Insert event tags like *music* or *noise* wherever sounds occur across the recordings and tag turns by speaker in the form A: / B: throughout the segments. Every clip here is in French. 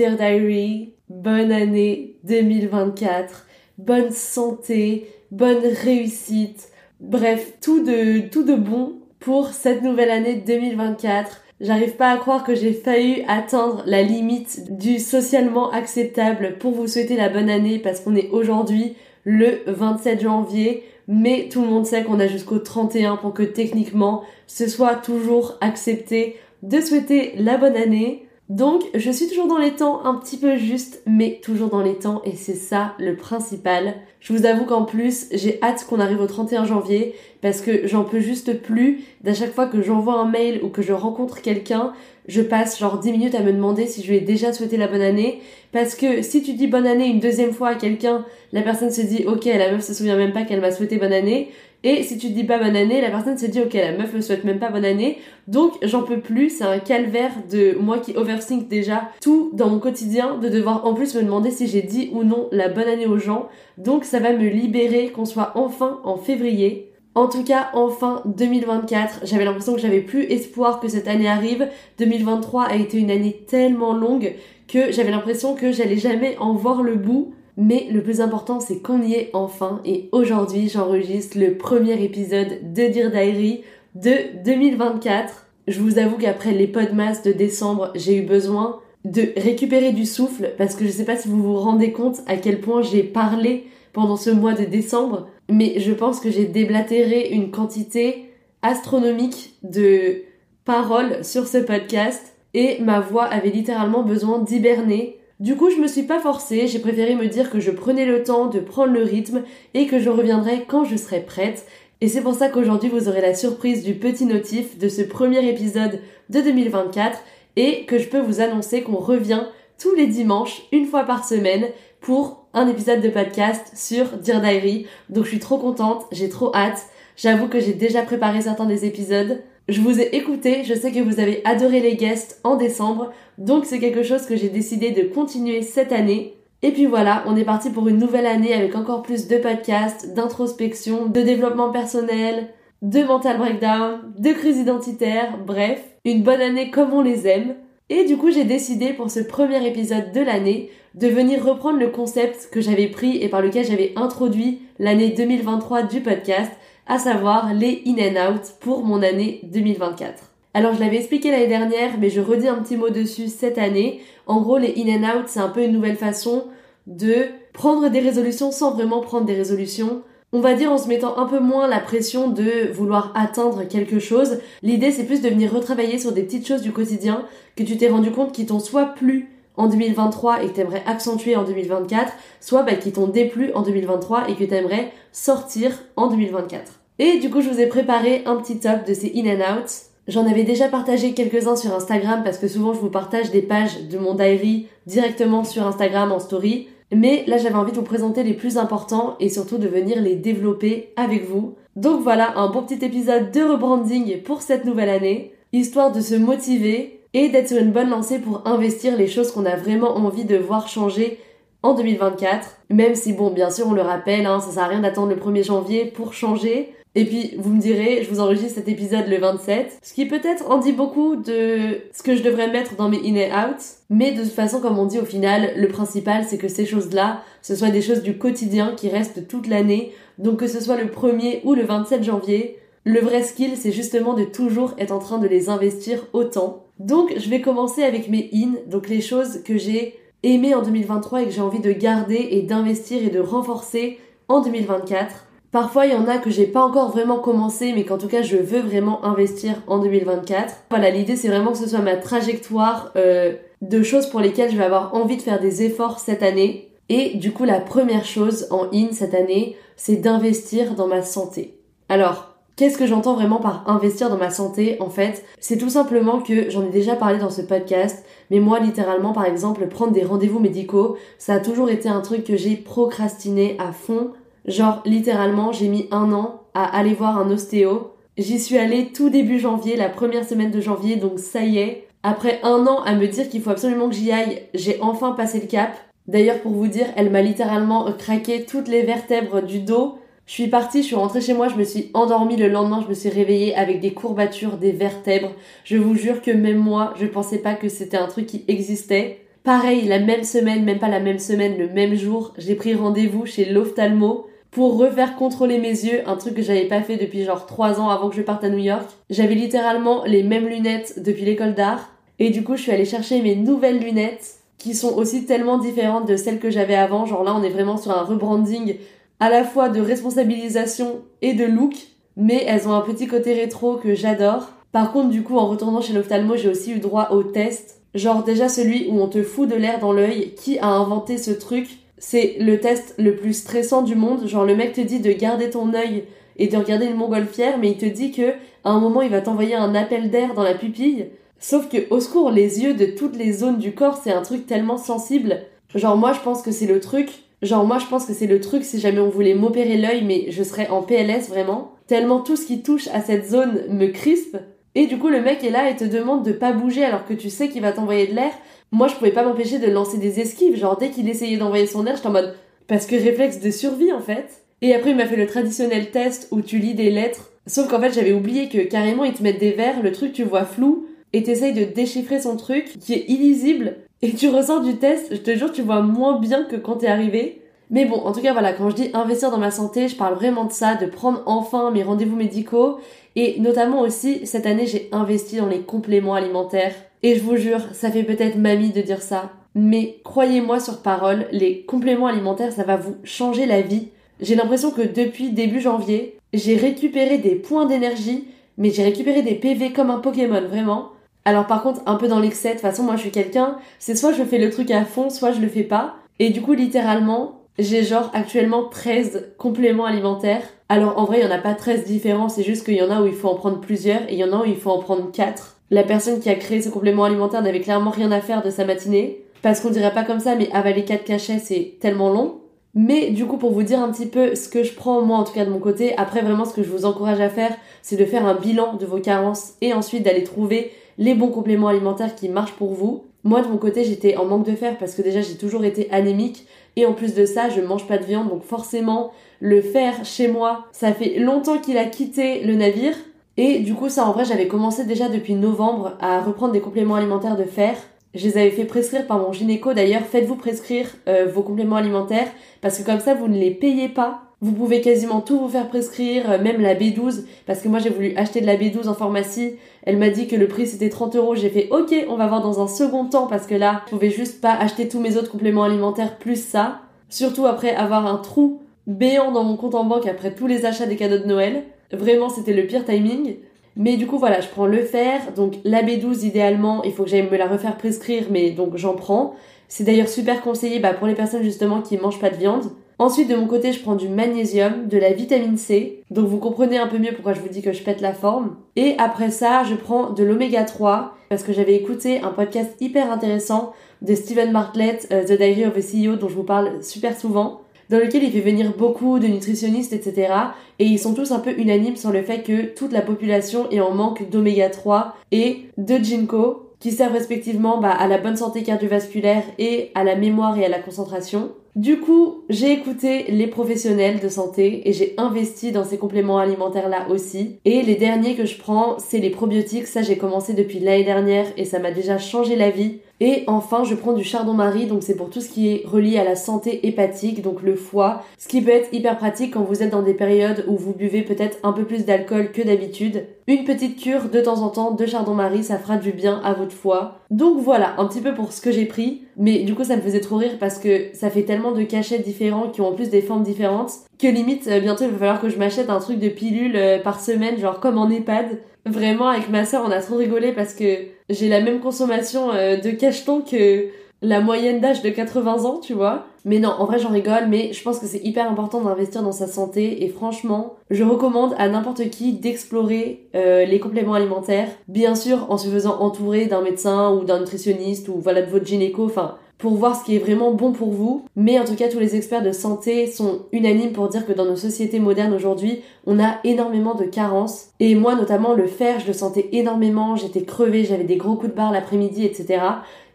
A: Dear Diary, bonne année 2024, bonne santé, bonne réussite, bref, tout de, tout de bon pour cette nouvelle année 2024. J'arrive pas à croire que j'ai failli atteindre la limite du socialement acceptable pour vous souhaiter la bonne année parce qu'on est aujourd'hui le 27 janvier, mais tout le monde sait qu'on a jusqu'au 31 pour que techniquement ce soit toujours accepté de souhaiter la bonne année. Donc, je suis toujours dans les temps, un petit peu juste, mais toujours dans les temps, et c'est ça le principal. Je vous avoue qu'en plus, j'ai hâte qu'on arrive au 31 janvier, parce que j'en peux juste plus d'à chaque fois que j'envoie un mail ou que je rencontre quelqu'un, je passe genre 10 minutes à me demander si je lui ai déjà souhaité la bonne année, parce que si tu dis bonne année une deuxième fois à quelqu'un, la personne se dit ok, la meuf se souvient même pas qu'elle m'a souhaité bonne année, et si tu te dis pas bonne année, la personne se dit ok la meuf me souhaite même pas bonne année. Donc j'en peux plus, c'est un calvaire de moi qui overthink déjà tout dans mon quotidien, de devoir en plus me demander si j'ai dit ou non la bonne année aux gens. Donc ça va me libérer qu'on soit enfin en février. En tout cas, enfin 2024, j'avais l'impression que j'avais plus espoir que cette année arrive. 2023 a été une année tellement longue que j'avais l'impression que j'allais jamais en voir le bout. Mais le plus important, c'est qu'on y est enfin. Et aujourd'hui, j'enregistre le premier épisode de Dear Diary de 2024. Je vous avoue qu'après les podmas de décembre, j'ai eu besoin de récupérer du souffle parce que je sais pas si vous vous rendez compte à quel point j'ai parlé pendant ce mois de décembre, mais je pense que j'ai déblatéré une quantité astronomique de paroles sur ce podcast et ma voix avait littéralement besoin d'hiberner du coup, je me suis pas forcée, j'ai préféré me dire que je prenais le temps de prendre le rythme et que je reviendrai quand je serai prête. Et c'est pour ça qu'aujourd'hui vous aurez la surprise du petit notif de ce premier épisode de 2024 et que je peux vous annoncer qu'on revient tous les dimanches, une fois par semaine, pour un épisode de podcast sur Dear Diary. Donc je suis trop contente, j'ai trop hâte. J'avoue que j'ai déjà préparé certains des épisodes. Je vous ai écouté, je sais que vous avez adoré les guests en décembre, donc c'est quelque chose que j'ai décidé de continuer cette année. Et puis voilà, on est parti pour une nouvelle année avec encore plus de podcasts, d'introspection, de développement personnel, de mental breakdown, de crise identitaire, bref, une bonne année comme on les aime. Et du coup, j'ai décidé pour ce premier épisode de l'année de venir reprendre le concept que j'avais pris et par lequel j'avais introduit l'année 2023 du podcast, à savoir les in and out pour mon année 2024. Alors je l'avais expliqué l'année dernière, mais je redis un petit mot dessus cette année. En gros, les in and out, c'est un peu une nouvelle façon de prendre des résolutions sans vraiment prendre des résolutions. On va dire en se mettant un peu moins la pression de vouloir atteindre quelque chose. L'idée c'est plus de venir retravailler sur des petites choses du quotidien que tu t'es rendu compte qui t'ont soit plu en 2023 et que t'aimerais accentuer en 2024, soit bah, qui t'ont déplu en 2023 et que t'aimerais sortir en 2024. Et du coup, je vous ai préparé un petit top de ces in and out. J'en avais déjà partagé quelques-uns sur Instagram parce que souvent je vous partage des pages de mon diary directement sur Instagram en story. Mais là, j'avais envie de vous présenter les plus importants et surtout de venir les développer avec vous. Donc voilà, un bon petit épisode de rebranding pour cette nouvelle année, histoire de se motiver et d'être sur une bonne lancée pour investir les choses qu'on a vraiment envie de voir changer en 2024. Même si bon, bien sûr, on le rappelle, hein, ça sert à rien d'attendre le 1er janvier pour changer. Et puis, vous me direz, je vous enregistre cet épisode le 27, ce qui peut-être en dit beaucoup de ce que je devrais mettre dans mes in et out, mais de toute façon, comme on dit au final, le principal, c'est que ces choses-là, ce soient des choses du quotidien qui restent toute l'année, donc que ce soit le 1er ou le 27 janvier, le vrai skill, c'est justement de toujours être en train de les investir autant. Donc, je vais commencer avec mes in, donc les choses que j'ai aimées en 2023 et que j'ai envie de garder et d'investir et de renforcer en 2024. Parfois, il y en a que j'ai pas encore vraiment commencé, mais qu'en tout cas, je veux vraiment investir en 2024. Voilà, l'idée, c'est vraiment que ce soit ma trajectoire euh, de choses pour lesquelles je vais avoir envie de faire des efforts cette année. Et du coup, la première chose en in cette année, c'est d'investir dans ma santé. Alors, Qu'est-ce que j'entends vraiment par investir dans ma santé En fait, c'est tout simplement que j'en ai déjà parlé dans ce podcast, mais moi littéralement par exemple prendre des rendez-vous médicaux, ça a toujours été un truc que j'ai procrastiné à fond Genre, littéralement, j'ai mis un an à aller voir un ostéo. J'y suis allée tout début janvier, la première semaine de janvier, donc ça y est. Après un an à me dire qu'il faut absolument que j'y aille, j'ai enfin passé le cap. D'ailleurs, pour vous dire, elle m'a littéralement craqué toutes les vertèbres du dos. Je suis partie, je suis rentrée chez moi, je me suis endormie le lendemain, je me suis réveillée avec des courbatures, des vertèbres. Je vous jure que même moi, je pensais pas que c'était un truc qui existait. Pareil, la même semaine, même pas la même semaine, le même jour, j'ai pris rendez-vous chez l'ophtalmo pour refaire contrôler mes yeux, un truc que j'avais pas fait depuis genre 3 ans avant que je parte à New York. J'avais littéralement les mêmes lunettes depuis l'école d'art et du coup je suis allée chercher mes nouvelles lunettes qui sont aussi tellement différentes de celles que j'avais avant. Genre là on est vraiment sur un rebranding à la fois de responsabilisation et de look, mais elles ont un petit côté rétro que j'adore. Par contre du coup en retournant chez l'ophtalmo j'ai aussi eu droit au test. Genre déjà celui où on te fout de l'air dans l'œil, qui a inventé ce truc? C'est le test le plus stressant du monde. Genre le mec te dit de garder ton œil et de regarder une montgolfière, mais il te dit que à un moment il va t'envoyer un appel d'air dans la pupille. Sauf que au secours, les yeux de toutes les zones du corps, c'est un truc tellement sensible. Genre moi je pense que c'est le truc. Genre moi je pense que c'est le truc si jamais on voulait m'opérer l'œil, mais je serais en PLS vraiment. Tellement tout ce qui touche à cette zone me crispe. Et du coup le mec est là et te demande de pas bouger alors que tu sais qu'il va t'envoyer de l'air moi je pouvais pas m'empêcher de lancer des esquives. Genre dès qu'il essayait d'envoyer son air, j'étais en mode parce que réflexe de survie en fait. Et après il m'a fait le traditionnel test où tu lis des lettres. Sauf qu'en fait j'avais oublié que carrément ils te mettent des verres, le truc tu vois flou et t'essayes de déchiffrer son truc qui est illisible et tu ressors du test, je te jure tu vois moins bien que quand t'es arrivé. Mais bon, en tout cas voilà, quand je dis investir dans ma santé, je parle vraiment de ça, de prendre enfin mes rendez-vous médicaux et notamment aussi cette année j'ai investi dans les compléments alimentaires et je vous jure, ça fait peut-être mamie de dire ça, mais croyez-moi sur parole, les compléments alimentaires, ça va vous changer la vie. J'ai l'impression que depuis début janvier, j'ai récupéré des points d'énergie, mais j'ai récupéré des PV comme un Pokémon, vraiment. Alors par contre, un peu dans l'excès, de toute façon, moi je suis quelqu'un, c'est soit je fais le truc à fond, soit je le fais pas. Et du coup, littéralement, j'ai genre actuellement 13 compléments alimentaires. Alors en vrai, il y en a pas 13 différents, c'est juste qu'il y en a où il faut en prendre plusieurs et il y en a où il faut en prendre 4 la personne qui a créé ce complément alimentaire n'avait clairement rien à faire de sa matinée. Parce qu'on dirait pas comme ça, mais avaler 4 cachets, c'est tellement long. Mais du coup, pour vous dire un petit peu ce que je prends, moi en tout cas de mon côté, après vraiment ce que je vous encourage à faire, c'est de faire un bilan de vos carences et ensuite d'aller trouver les bons compléments alimentaires qui marchent pour vous. Moi de mon côté, j'étais en manque de fer parce que déjà j'ai toujours été anémique et en plus de ça, je mange pas de viande donc forcément le fer chez moi, ça fait longtemps qu'il a quitté le navire et du coup, ça en vrai, j'avais commencé déjà depuis novembre à reprendre des compléments alimentaires de fer. Je les avais fait prescrire par mon gynéco d'ailleurs. Faites-vous prescrire euh, vos compléments alimentaires parce que comme ça, vous ne les payez pas. Vous pouvez quasiment tout vous faire prescrire, euh, même la B12, parce que moi j'ai voulu acheter de la B12 en pharmacie. Elle m'a dit que le prix c'était 30 euros. J'ai fait ok, on va voir dans un second temps parce que là, je pouvais juste pas acheter tous mes autres compléments alimentaires plus ça. Surtout après avoir un trou béant dans mon compte en banque après tous les achats des cadeaux de Noël. Vraiment, c'était le pire timing. Mais du coup, voilà, je prends le fer. Donc, la B12, idéalement, il faut que j'aille me la refaire prescrire, mais donc j'en prends. C'est d'ailleurs super conseillé bah, pour les personnes justement qui mangent pas de viande. Ensuite, de mon côté, je prends du magnésium, de la vitamine C. Donc, vous comprenez un peu mieux pourquoi je vous dis que je pète la forme. Et après ça, je prends de l'oméga 3 parce que j'avais écouté un podcast hyper intéressant de Steven Bartlett, euh, The Diary of a CEO, dont je vous parle super souvent. dans lequel il fait venir beaucoup de nutritionnistes, etc. Et ils sont tous un peu unanimes sur le fait que toute la population est en manque d'oméga 3 et de ginkgo, qui servent respectivement bah, à la bonne santé cardiovasculaire et à la mémoire et à la concentration. Du coup, j'ai écouté les professionnels de santé et j'ai investi dans ces compléments alimentaires là aussi. Et les derniers que je prends, c'est les probiotiques. Ça, j'ai commencé depuis l'année dernière et ça m'a déjà changé la vie. Et enfin, je prends du chardon-marie, donc c'est pour tout ce qui est relié à la santé hépatique, donc le foie, ce qui peut être hyper pratique quand vous êtes dans des périodes où vous buvez peut-être un peu plus d'alcool que d'habitude. Une petite cure de temps en temps de chardon-marie, ça fera du bien à votre foie. Donc voilà, un petit peu pour ce que j'ai pris, mais du coup ça me faisait trop rire parce que ça fait tellement de cachets différents qui ont en plus des formes différentes que limite euh, bientôt il va falloir que je m'achète un truc de pilule euh, par semaine, genre comme en EHPAD. Vraiment avec ma soeur on a trop rigolé parce que j'ai la même consommation euh, de cachetons que la moyenne d'âge de 80 ans, tu vois. Mais non, en vrai j'en rigole, mais je pense que c'est hyper important d'investir dans sa santé et franchement, je recommande à n'importe qui d'explorer euh, les compléments alimentaires, bien sûr en se faisant entourer d'un médecin ou d'un nutritionniste ou voilà de votre gynéco, enfin pour voir ce qui est vraiment bon pour vous. Mais en tout cas, tous les experts de santé sont unanimes pour dire que dans nos sociétés modernes aujourd'hui, on a énormément de carences. Et moi, notamment, le fer, je le sentais énormément. J'étais crevée, j'avais des gros coups de barre l'après-midi, etc.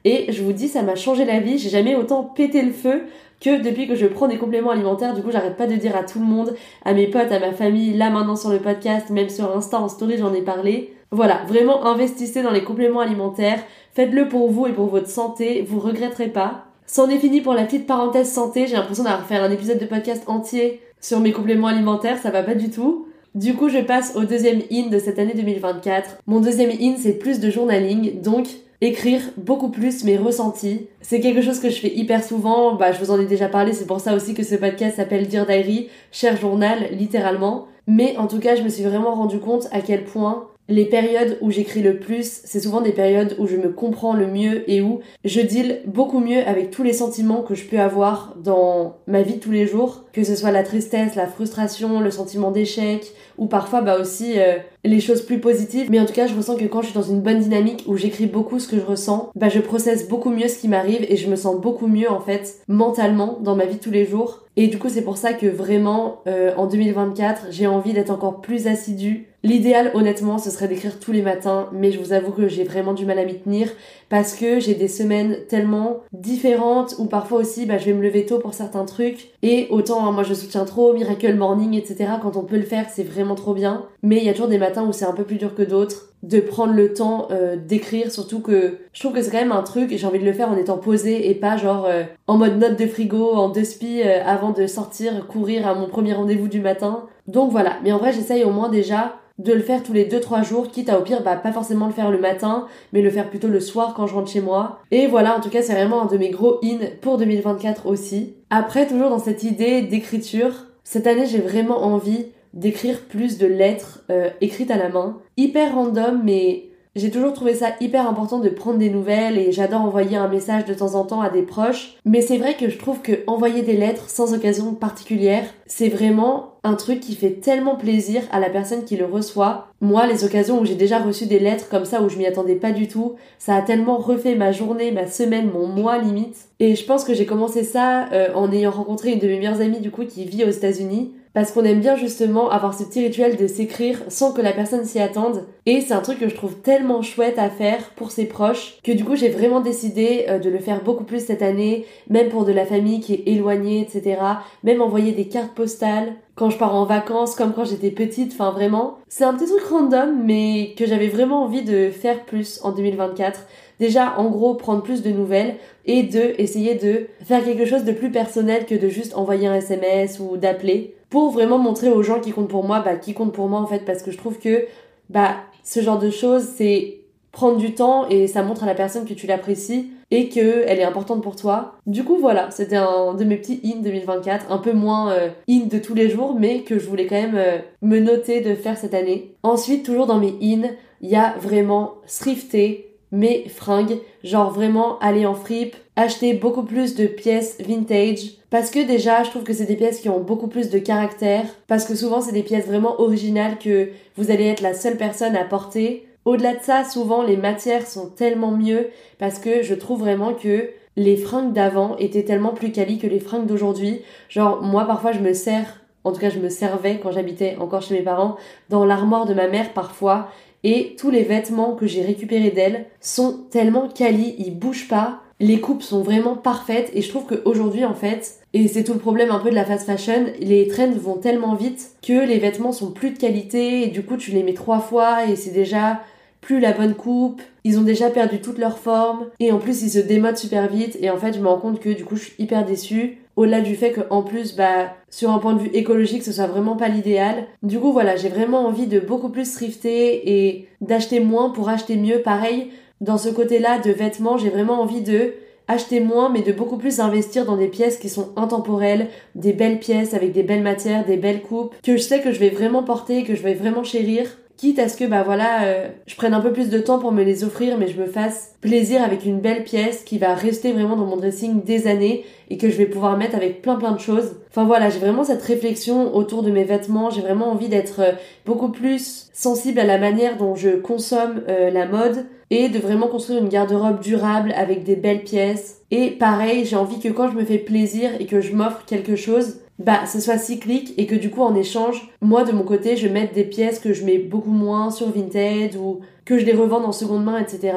A: Et je vous dis, ça m'a changé la vie. J'ai jamais autant pété le feu que depuis que je prends des compléments alimentaires. Du coup, j'arrête pas de dire à tout le monde, à mes potes, à ma famille, là maintenant sur le podcast, même sur Insta, en story, j'en ai parlé. Voilà, vraiment investissez dans les compléments alimentaires. Faites-le pour vous et pour votre santé, vous regretterez pas. C'en est fini pour la petite parenthèse santé. J'ai l'impression d'avoir fait un épisode de podcast entier sur mes compléments alimentaires, ça va pas du tout. Du coup, je passe au deuxième in de cette année 2024. Mon deuxième in, c'est plus de journaling, donc écrire beaucoup plus mes ressentis. C'est quelque chose que je fais hyper souvent, bah je vous en ai déjà parlé, c'est pour ça aussi que ce podcast s'appelle Dear Diary, cher journal, littéralement. Mais en tout cas, je me suis vraiment rendu compte à quel point les périodes où j'écris le plus, c'est souvent des périodes où je me comprends le mieux et où je deal beaucoup mieux avec tous les sentiments que je peux avoir dans ma vie de tous les jours, que ce soit la tristesse, la frustration, le sentiment d'échec, ou parfois bah aussi euh, les choses plus positives. Mais en tout cas, je ressens que quand je suis dans une bonne dynamique où j'écris beaucoup ce que je ressens, bah je processe beaucoup mieux ce qui m'arrive et je me sens beaucoup mieux en fait mentalement dans ma vie tous les jours. Et du coup, c'est pour ça que vraiment euh, en 2024, j'ai envie d'être encore plus assidue L'idéal, honnêtement, ce serait d'écrire tous les matins, mais je vous avoue que j'ai vraiment du mal à m'y tenir parce que j'ai des semaines tellement différentes où parfois aussi, bah, je vais me lever tôt pour certains trucs et autant, hein, moi, je soutiens trop Miracle Morning, etc. Quand on peut le faire, c'est vraiment trop bien. Mais il y a toujours des matins où c'est un peu plus dur que d'autres de prendre le temps euh, d'écrire, surtout que je trouve que c'est quand même un truc et j'ai envie de le faire en étant posé et pas genre euh, en mode note de frigo, en deux spi euh, avant de sortir, courir à mon premier rendez-vous du matin. Donc voilà, mais en vrai j'essaye au moins déjà de le faire tous les 2-3 jours, quitte à au pire, bah, pas forcément le faire le matin, mais le faire plutôt le soir quand je rentre chez moi. Et voilà, en tout cas, c'est vraiment un de mes gros in pour 2024 aussi. Après, toujours dans cette idée d'écriture, cette année, j'ai vraiment envie d'écrire plus de lettres euh, écrites à la main. Hyper random, mais j'ai toujours trouvé ça hyper important de prendre des nouvelles et j'adore envoyer un message de temps en temps à des proches. Mais c'est vrai que je trouve que envoyer des lettres sans occasion particulière, c'est vraiment un truc qui fait tellement plaisir à la personne qui le reçoit. Moi, les occasions où j'ai déjà reçu des lettres comme ça où je m'y attendais pas du tout, ça a tellement refait ma journée, ma semaine, mon mois limite. Et je pense que j'ai commencé ça euh, en ayant rencontré une de mes meilleures amies du coup qui vit aux États-Unis parce qu'on aime bien justement avoir ce petit rituel de s'écrire sans que la personne s'y attende. Et c'est un truc que je trouve tellement chouette à faire pour ses proches que du coup j'ai vraiment décidé euh, de le faire beaucoup plus cette année, même pour de la famille qui est éloignée, etc. Même envoyer des cartes postales quand je pars en vacances, comme quand j'étais petite, enfin vraiment. C'est un petit truc random, mais que j'avais vraiment envie de faire plus en 2024. Déjà, en gros, prendre plus de nouvelles et de essayer de faire quelque chose de plus personnel que de juste envoyer un SMS ou d'appeler pour vraiment montrer aux gens qui comptent pour moi, bah, qui comptent pour moi en fait, parce que je trouve que bah, ce genre de choses, c'est prendre du temps et ça montre à la personne que tu l'apprécies et qu'elle est importante pour toi. Du coup, voilà, c'était un de mes petits in 2024, un peu moins euh, in de tous les jours, mais que je voulais quand même euh, me noter de faire cette année. Ensuite, toujours dans mes in, il y a vraiment thrifter mes fringues, genre vraiment aller en fripe, acheter beaucoup plus de pièces vintage parce que déjà je trouve que c'est des pièces qui ont beaucoup plus de caractère parce que souvent c'est des pièces vraiment originales que vous allez être la seule personne à porter. Au-delà de ça, souvent les matières sont tellement mieux parce que je trouve vraiment que les fringues d'avant étaient tellement plus quali que les fringues d'aujourd'hui. Genre, moi, parfois, je me sers, en tout cas, je me servais quand j'habitais encore chez mes parents, dans l'armoire de ma mère parfois, et tous les vêtements que j'ai récupérés d'elle sont tellement quali, ils bougent pas, les coupes sont vraiment parfaites, et je trouve qu'aujourd'hui, en fait, et c'est tout le problème un peu de la fast fashion, les trends vont tellement vite que les vêtements sont plus de qualité, et du coup, tu les mets trois fois, et c'est déjà plus la bonne coupe, ils ont déjà perdu toute leur forme et en plus ils se démodent super vite. Et en fait je me rends compte que du coup je suis hyper déçue au-delà du fait qu'en plus bah sur un point de vue écologique ce soit vraiment pas l'idéal. Du coup voilà, j'ai vraiment envie de beaucoup plus thrifter et d'acheter moins pour acheter mieux. Pareil, dans ce côté-là de vêtements, j'ai vraiment envie de acheter moins mais de beaucoup plus investir dans des pièces qui sont intemporelles, des belles pièces avec des belles matières, des belles coupes que je sais que je vais vraiment porter, que je vais vraiment chérir quitte à ce que bah voilà euh, je prenne un peu plus de temps pour me les offrir mais je me fasse plaisir avec une belle pièce qui va rester vraiment dans mon dressing des années et que je vais pouvoir mettre avec plein plein de choses. Enfin voilà, j'ai vraiment cette réflexion autour de mes vêtements, j'ai vraiment envie d'être euh, beaucoup plus sensible à la manière dont je consomme euh, la mode et de vraiment construire une garde-robe durable avec des belles pièces. Et pareil, j'ai envie que quand je me fais plaisir et que je m'offre quelque chose, bah ce soit cyclique et que du coup en échange, moi de mon côté, je mette des pièces que je mets beaucoup moins sur Vinted ou que je les revende en seconde main, etc.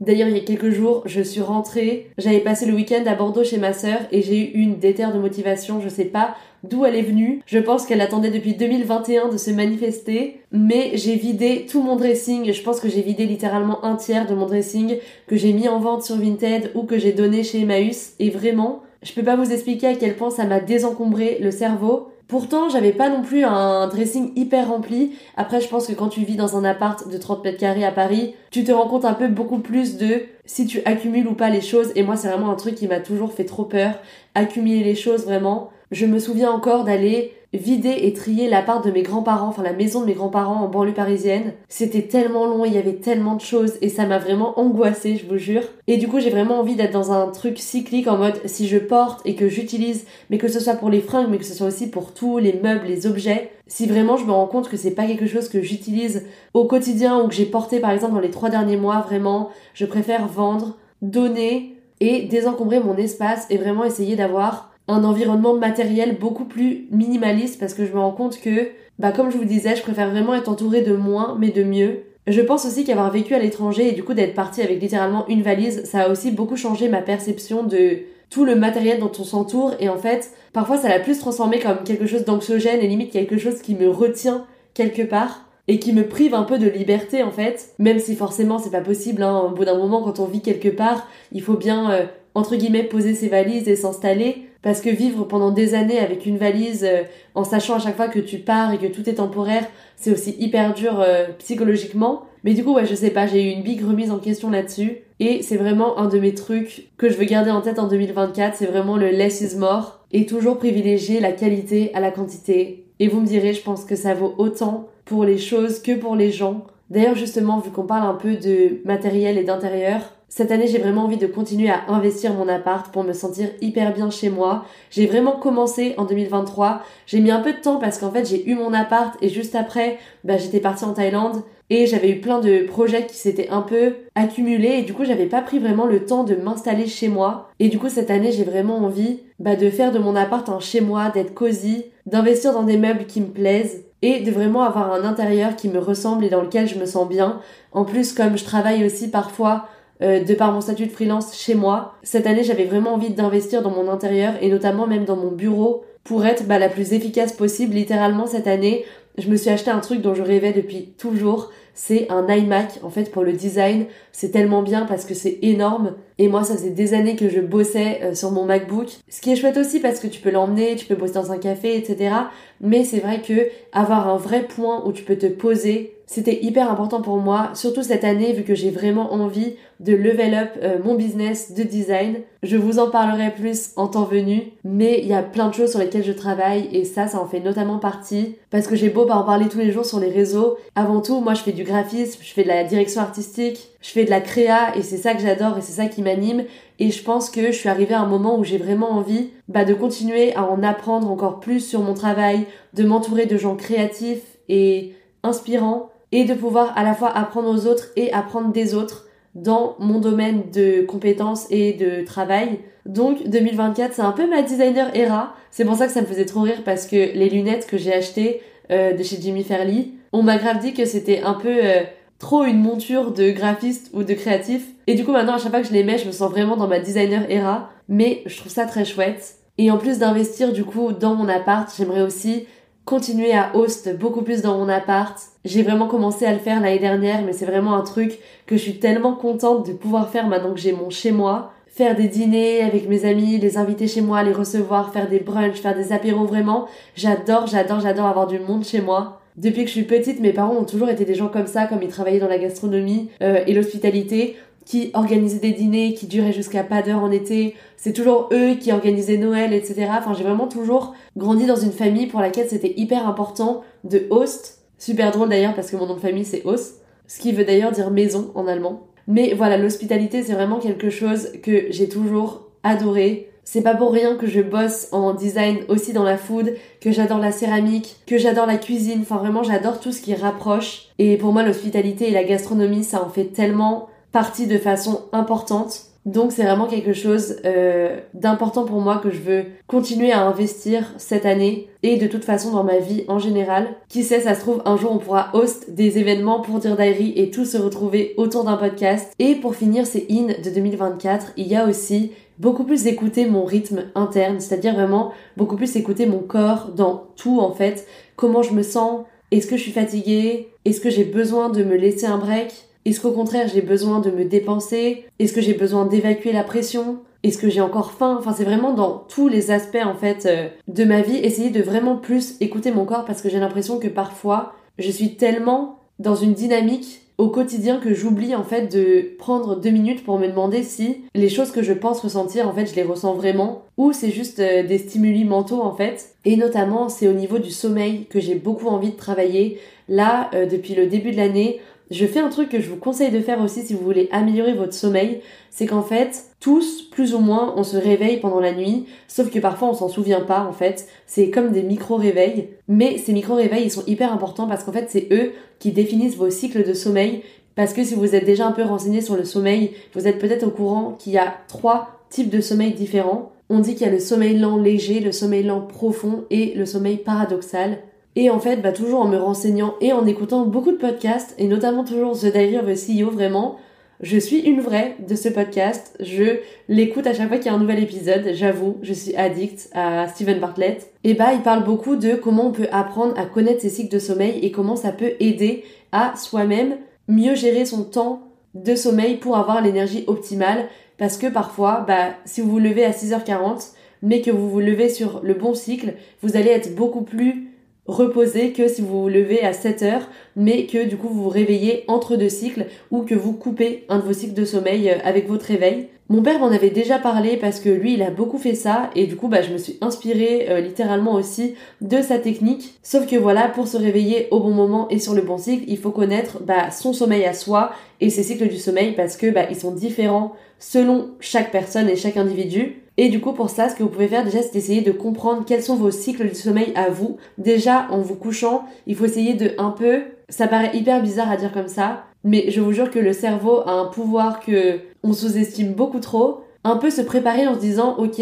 A: D'ailleurs, il y a quelques jours, je suis rentrée, j'avais passé le week-end à Bordeaux chez ma sœur et j'ai eu une déterre de motivation, je sais pas d'où elle est venue. Je pense qu'elle attendait depuis 2021 de se manifester, mais j'ai vidé tout mon dressing, je pense que j'ai vidé littéralement un tiers de mon dressing que j'ai mis en vente sur Vinted ou que j'ai donné chez Emmaüs et vraiment, je peux pas vous expliquer à quel point ça m'a désencombré le cerveau. Pourtant, j'avais pas non plus un dressing hyper rempli. Après, je pense que quand tu vis dans un appart de 30 mètres carrés à Paris, tu te rends compte un peu beaucoup plus de si tu accumules ou pas les choses. Et moi, c'est vraiment un truc qui m'a toujours fait trop peur. Accumuler les choses, vraiment. Je me souviens encore d'aller vider et trier l'appart de mes grands-parents, enfin la maison de mes grands-parents en banlieue parisienne. C'était tellement long, il y avait tellement de choses et ça m'a vraiment angoissée, je vous jure. Et du coup, j'ai vraiment envie d'être dans un truc cyclique en mode si je porte et que j'utilise, mais que ce soit pour les fringues, mais que ce soit aussi pour tous les meubles, les objets, si vraiment je me rends compte que c'est pas quelque chose que j'utilise au quotidien ou que j'ai porté par exemple dans les trois derniers mois, vraiment, je préfère vendre, donner et désencombrer mon espace et vraiment essayer d'avoir un environnement matériel beaucoup plus minimaliste parce que je me rends compte que, bah comme je vous disais, je préfère vraiment être entourée de moins mais de mieux. Je pense aussi qu'avoir vécu à l'étranger et du coup d'être partie avec littéralement une valise, ça a aussi beaucoup changé ma perception de tout le matériel dont on s'entoure et en fait, parfois ça l'a plus transformé comme quelque chose d'anxiogène et limite quelque chose qui me retient quelque part et qui me prive un peu de liberté en fait, même si forcément c'est pas possible, hein. au bout d'un moment quand on vit quelque part, il faut bien euh, entre guillemets poser ses valises et s'installer, parce que vivre pendant des années avec une valise euh, en sachant à chaque fois que tu pars et que tout est temporaire, c'est aussi hyper dur euh, psychologiquement. Mais du coup, ouais, je sais pas, j'ai eu une big remise en question là-dessus. Et c'est vraiment un de mes trucs que je veux garder en tête en 2024, c'est vraiment le less is more. Et toujours privilégier la qualité à la quantité. Et vous me direz, je pense que ça vaut autant pour les choses que pour les gens. D'ailleurs, justement, vu qu'on parle un peu de matériel et d'intérieur, cette année, j'ai vraiment envie de continuer à investir mon appart pour me sentir hyper bien chez moi. J'ai vraiment commencé en 2023. J'ai mis un peu de temps parce qu'en fait, j'ai eu mon appart et juste après, bah, j'étais partie en Thaïlande et j'avais eu plein de projets qui s'étaient un peu accumulés et du coup, j'avais pas pris vraiment le temps de m'installer chez moi. Et du coup, cette année, j'ai vraiment envie bah, de faire de mon appart un chez moi, d'être cosy, d'investir dans des meubles qui me plaisent et de vraiment avoir un intérieur qui me ressemble et dans lequel je me sens bien. En plus, comme je travaille aussi parfois euh, de par mon statut de freelance chez moi. Cette année, j'avais vraiment envie d'investir dans mon intérieur et notamment même dans mon bureau pour être bah, la plus efficace possible. Littéralement, cette année, je me suis acheté un truc dont je rêvais depuis toujours. C'est un iMac. En fait, pour le design, c'est tellement bien parce que c'est énorme. Et moi, ça faisait des années que je bossais euh, sur mon MacBook. Ce qui est chouette aussi parce que tu peux l'emmener, tu peux bosser dans un café, etc. Mais c'est vrai que avoir un vrai point où tu peux te poser, c'était hyper important pour moi, surtout cette année vu que j'ai vraiment envie de level up euh, mon business de design. Je vous en parlerai plus en temps venu, mais il y a plein de choses sur lesquelles je travaille et ça, ça en fait notamment partie parce que j'ai beau en parler tous les jours sur les réseaux. Avant tout, moi je fais du je fais de la direction artistique, je fais de la créa et c'est ça que j'adore et c'est ça qui m'anime et je pense que je suis arrivée à un moment où j'ai vraiment envie bah, de continuer à en apprendre encore plus sur mon travail, de m'entourer de gens créatifs et inspirants et de pouvoir à la fois apprendre aux autres et apprendre des autres. dans mon domaine de compétences et de travail. Donc 2024, c'est un peu ma designer era. C'est pour ça que ça me faisait trop rire parce que les lunettes que j'ai achetées euh, de chez Jimmy Fairley, on m'a grave dit que c'était un peu euh, trop une monture de graphiste ou de créatif. Et du coup maintenant à chaque fois que je les mets, je me sens vraiment dans ma designer era. Mais je trouve ça très chouette. Et en plus d'investir du coup dans mon appart, j'aimerais aussi continuer à host beaucoup plus dans mon appart. J'ai vraiment commencé à le faire l'année dernière, mais c'est vraiment un truc que je suis tellement contente de pouvoir faire maintenant que j'ai mon chez moi. Faire des dîners avec mes amis, les inviter chez moi, les recevoir, faire des brunchs, faire des apéros vraiment. J'adore, j'adore, j'adore avoir du monde chez moi. Depuis que je suis petite, mes parents ont toujours été des gens comme ça, comme ils travaillaient dans la gastronomie euh, et l'hospitalité qui organisaient des dîners qui duraient jusqu'à pas d'heure en été. C'est toujours eux qui organisaient Noël, etc. Enfin, j'ai vraiment toujours grandi dans une famille pour laquelle c'était hyper important de host. Super drôle d'ailleurs parce que mon nom de famille c'est host, ce qui veut d'ailleurs dire maison en allemand. Mais voilà, l'hospitalité c'est vraiment quelque chose que j'ai toujours adoré. C'est pas pour rien que je bosse en design aussi dans la food, que j'adore la céramique, que j'adore la cuisine. Enfin vraiment, j'adore tout ce qui rapproche. Et pour moi, l'hospitalité et la gastronomie, ça en fait tellement partie de façon importante. Donc c'est vraiment quelque chose euh, d'important pour moi que je veux continuer à investir cette année et de toute façon dans ma vie en général. Qui sait, ça se trouve un jour on pourra host des événements pour dire diary et tous se retrouver autour d'un podcast. Et pour finir ces in de 2024, il y a aussi beaucoup plus écouter mon rythme interne, c'est-à-dire vraiment beaucoup plus écouter mon corps dans tout en fait, comment je me sens, est-ce que je suis fatiguée, est-ce que j'ai besoin de me laisser un break, est-ce qu'au contraire j'ai besoin de me dépenser? Est-ce que j'ai besoin d'évacuer la pression? Est-ce que j'ai encore faim? Enfin c'est vraiment dans tous les aspects en fait euh, de ma vie, essayer de vraiment plus écouter mon corps parce que j'ai l'impression que parfois je suis tellement dans une dynamique au quotidien que j'oublie en fait de prendre deux minutes pour me demander si les choses que je pense ressentir en fait je les ressens vraiment ou c'est juste euh, des stimuli mentaux en fait. Et notamment c'est au niveau du sommeil que j'ai beaucoup envie de travailler. Là euh, depuis le début de l'année je fais un truc que je vous conseille de faire aussi si vous voulez améliorer votre sommeil, c'est qu'en fait, tous, plus ou moins, on se réveille pendant la nuit, sauf que parfois on s'en souvient pas en fait. C'est comme des micro-réveils, mais ces micro-réveils ils sont hyper importants parce qu'en fait c'est eux qui définissent vos cycles de sommeil. Parce que si vous êtes déjà un peu renseigné sur le sommeil, vous êtes peut-être au courant qu'il y a trois types de sommeil différents. On dit qu'il y a le sommeil lent léger, le sommeil lent profond et le sommeil paradoxal. Et en fait, bah, toujours en me renseignant et en écoutant beaucoup de podcasts, et notamment toujours The Diary of CEO, vraiment, je suis une vraie de ce podcast. Je l'écoute à chaque fois qu'il y a un nouvel épisode. J'avoue, je suis addict à Steven Bartlett. Et bah, il parle beaucoup de comment on peut apprendre à connaître ses cycles de sommeil et comment ça peut aider à soi-même mieux gérer son temps de sommeil pour avoir l'énergie optimale. Parce que parfois, bah, si vous vous levez à 6h40, mais que vous vous levez sur le bon cycle, vous allez être beaucoup plus reposer que si vous vous levez à 7 heures, mais que du coup vous vous réveillez entre deux cycles ou que vous coupez un de vos cycles de sommeil euh, avec votre réveil. Mon père m'en avait déjà parlé parce que lui il a beaucoup fait ça et du coup bah je me suis inspirée euh, littéralement aussi de sa technique. Sauf que voilà pour se réveiller au bon moment et sur le bon cycle il faut connaître bah, son sommeil à soi et ses cycles du sommeil parce que bah, ils sont différents selon chaque personne et chaque individu. Et du coup, pour ça, ce que vous pouvez faire déjà, c'est essayer de comprendre quels sont vos cycles du sommeil à vous. Déjà, en vous couchant, il faut essayer de un peu, ça paraît hyper bizarre à dire comme ça, mais je vous jure que le cerveau a un pouvoir que on sous-estime beaucoup trop. Un peu se préparer en se disant, ok,